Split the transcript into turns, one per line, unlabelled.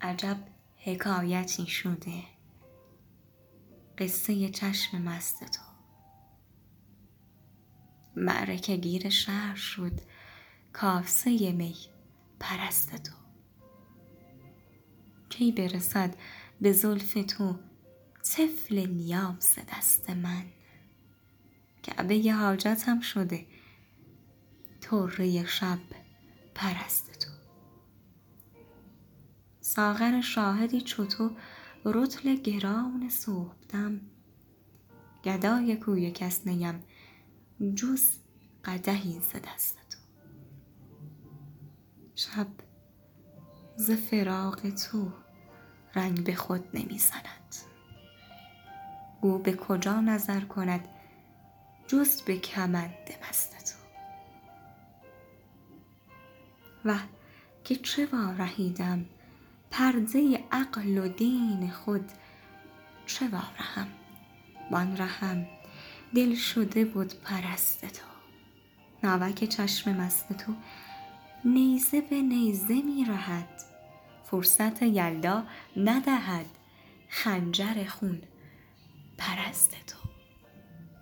عجب حکایتی شده. قصه چشم مست تو. معرکه گیر شهر شد کاسه می پرست تو. کی برسد به زلف تو طفل نیاز دست من؟ کعبه حاجتم شده طره شب پرست ساغر شاهدی چو تو رطل گران صبحدم. گدای کوی کس نیم جز قدحی ز دست تو. شب ز فراق تو رنگ به خود نمی زند گو به کجا نظر کند؟ جز به کمند مست تو. وه که چه وارهیدم پرده عقل و دین خود چه وارهم؟ وآن رهم. دل شده بت پرست تو. ناوک چشم مست تو. نیزه به نیزه می رهد. فرصت یلدا ندهد. خنجر خون پرست تو.